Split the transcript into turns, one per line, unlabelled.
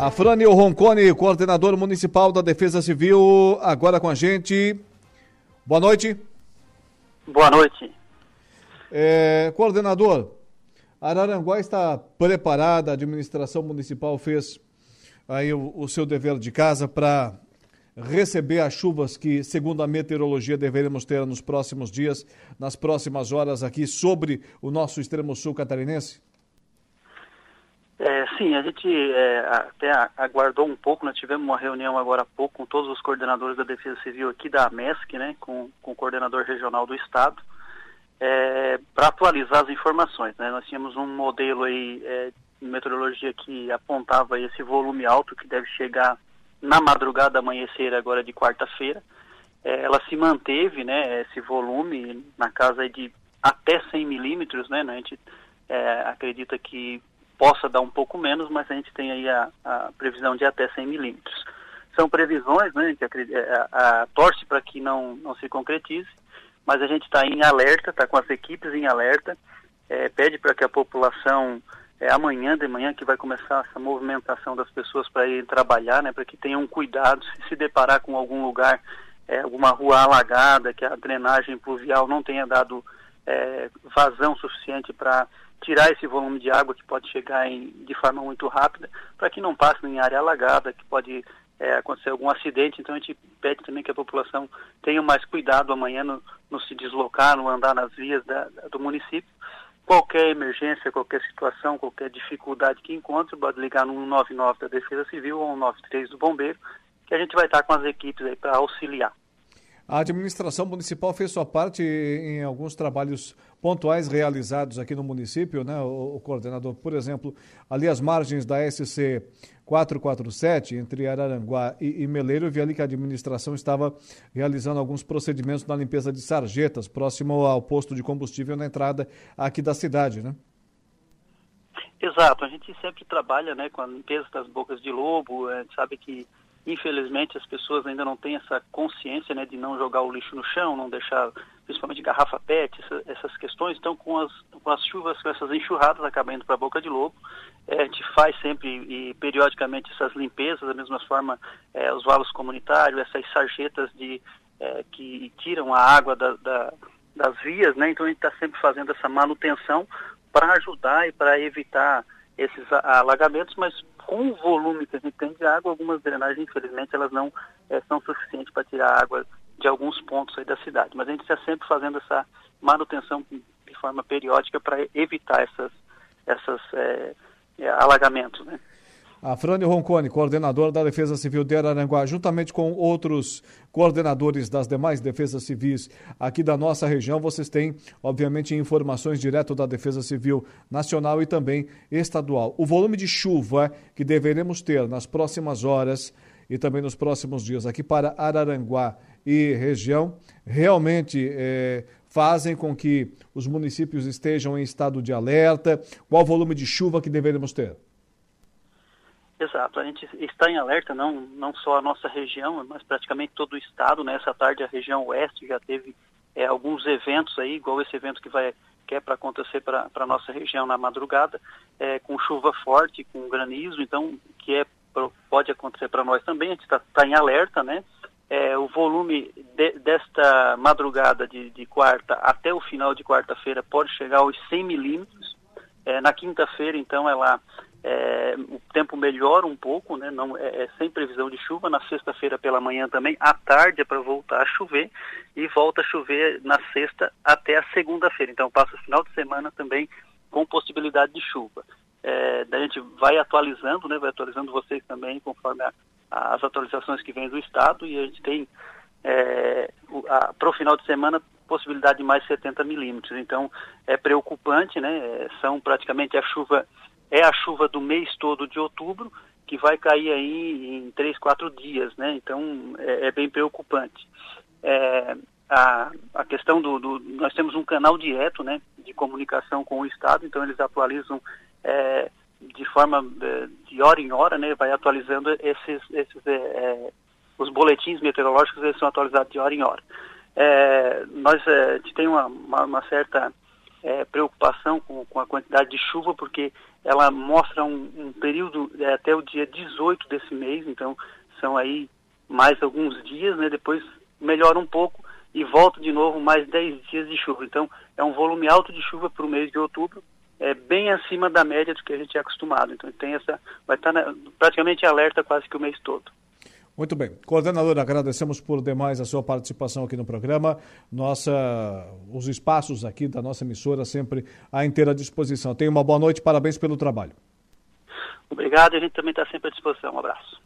A Frânio Roncone, coordenador municipal da Defesa Civil, agora com a gente. Boa noite.
Boa noite.
É, coordenador, Araranguá está preparada, a administração municipal fez aí o, o seu dever de casa para receber as chuvas que, segundo a meteorologia, deveremos ter nos próximos dias, nas próximas horas aqui sobre o nosso extremo sul catarinense?
É, sim, a gente é, até aguardou um pouco, nós tivemos uma reunião agora há pouco com todos os coordenadores da Defesa Civil aqui da MESC, né, com, com o coordenador regional do Estado, é, para atualizar as informações. Né? Nós tínhamos um modelo aí é, de meteorologia que apontava esse volume alto que deve chegar na madrugada amanhecer agora de quarta-feira. É, ela se manteve, né, esse volume na casa de até 100 milímetros, né, a gente é, acredita que possa dar um pouco menos, mas a gente tem aí a, a previsão de até 100 milímetros. São previsões, né, que a, é, a, a torce para que não, não se concretize, mas a gente está em alerta, está com as equipes em alerta, é, pede para que a população, é, amanhã de manhã que vai começar essa movimentação das pessoas para ir trabalhar, né, para que tenham cuidado, se se deparar com algum lugar, é, alguma rua alagada, que a drenagem pluvial não tenha dado é, vazão suficiente para tirar esse volume de água que pode chegar em, de forma muito rápida, para que não passe em área alagada, que pode é, acontecer algum acidente. Então a gente pede também que a população tenha mais cuidado amanhã no, no se deslocar, no andar nas vias da, do município. Qualquer emergência, qualquer situação, qualquer dificuldade que encontre, pode ligar no 199 da Defesa Civil ou 193 do Bombeiro, que a gente vai estar com as equipes aí para auxiliar.
A administração municipal fez sua parte em alguns trabalhos pontuais realizados aqui no município, né, o, o coordenador, por exemplo, ali às margens da SC 447, entre Araranguá e, e Meleiro, eu vi ali que a administração estava realizando alguns procedimentos na limpeza de sarjetas, próximo ao posto de combustível na entrada aqui da cidade, né?
Exato, a gente sempre trabalha né, com a limpeza das bocas de lobo, a gente sabe que Infelizmente, as pessoas ainda não têm essa consciência né, de não jogar o lixo no chão, não deixar, principalmente garrafa PET, essa, essas questões. Então, com as, com as chuvas, com essas enxurradas acabam indo para a boca de lobo, é, a gente faz sempre e periodicamente essas limpezas, da mesma forma, é, os valos comunitários, essas sarjetas de, é, que tiram a água da, da, das vias, né? Então, a gente está sempre fazendo essa manutenção para ajudar e para evitar esses alagamentos, mas com o volume que a gente tem de água, algumas drenagens, infelizmente, elas não é, são suficientes para tirar água de alguns pontos aí da cidade. Mas a gente está sempre fazendo essa manutenção de forma periódica para evitar essas, essas é, é, alagamentos, né?
A Frane Roncone, coordenadora da Defesa Civil de Araranguá, juntamente com outros coordenadores das demais defesas civis aqui da nossa região, vocês têm, obviamente, informações direto da Defesa Civil Nacional e também estadual. O volume de chuva que deveremos ter nas próximas horas e também nos próximos dias aqui para Araranguá e região realmente é, fazem com que os municípios estejam em estado de alerta. Qual o volume de chuva que deveremos ter?
Exato, a gente está em alerta, não, não só a nossa região, mas praticamente todo o estado. Nessa né? tarde a região oeste já teve é, alguns eventos aí, igual esse evento que vai que é para acontecer para a nossa região na madrugada, é, com chuva forte, com granizo, então que é pode acontecer para nós também. A gente está tá em alerta, né? É, o volume de, desta madrugada de, de, quarta até o final de quarta-feira pode chegar aos 100 milímetros. É, na quinta-feira, então, ela é, o tempo melhora um pouco, né? Não é, é sem previsão de chuva. Na sexta-feira pela manhã também, à tarde é para voltar a chover e volta a chover na sexta até a segunda-feira. Então passa o final de semana também com possibilidade de chuva. É, a gente vai atualizando, né? Vai atualizando vocês também conforme a, as atualizações que vêm do estado e a gente tem é, para o final de semana possibilidade de mais 70 milímetros. Então é preocupante, né? É, são praticamente a chuva é a chuva do mês todo de outubro, que vai cair aí em três, quatro dias, né? Então é, é bem preocupante. É, a, a questão do, do, Nós temos um canal direto né, de comunicação com o Estado, então eles atualizam é, de forma é, de hora em hora, né? Vai atualizando esses, esses é, é, os boletins meteorológicos, eles são atualizados de hora em hora. É, nós a gente tem uma, uma, uma certa é, preocupação com, com, a quantidade de chuva, porque ela mostra um, um período é, até o dia 18 desse mês, então são aí mais alguns dias, né? Depois melhora um pouco e volta de novo mais 10 dias de chuva. Então é um volume alto de chuva para o mês de outubro, é bem acima da média do que a gente é acostumado. Então tem essa, vai estar tá praticamente alerta quase que o mês todo.
Muito bem. Coordenador, agradecemos por demais a sua participação aqui no programa. Nossa, os espaços aqui da nossa emissora sempre à inteira disposição. Tenha uma boa noite, parabéns pelo trabalho.
Obrigado, a gente também está sempre à disposição. Um abraço.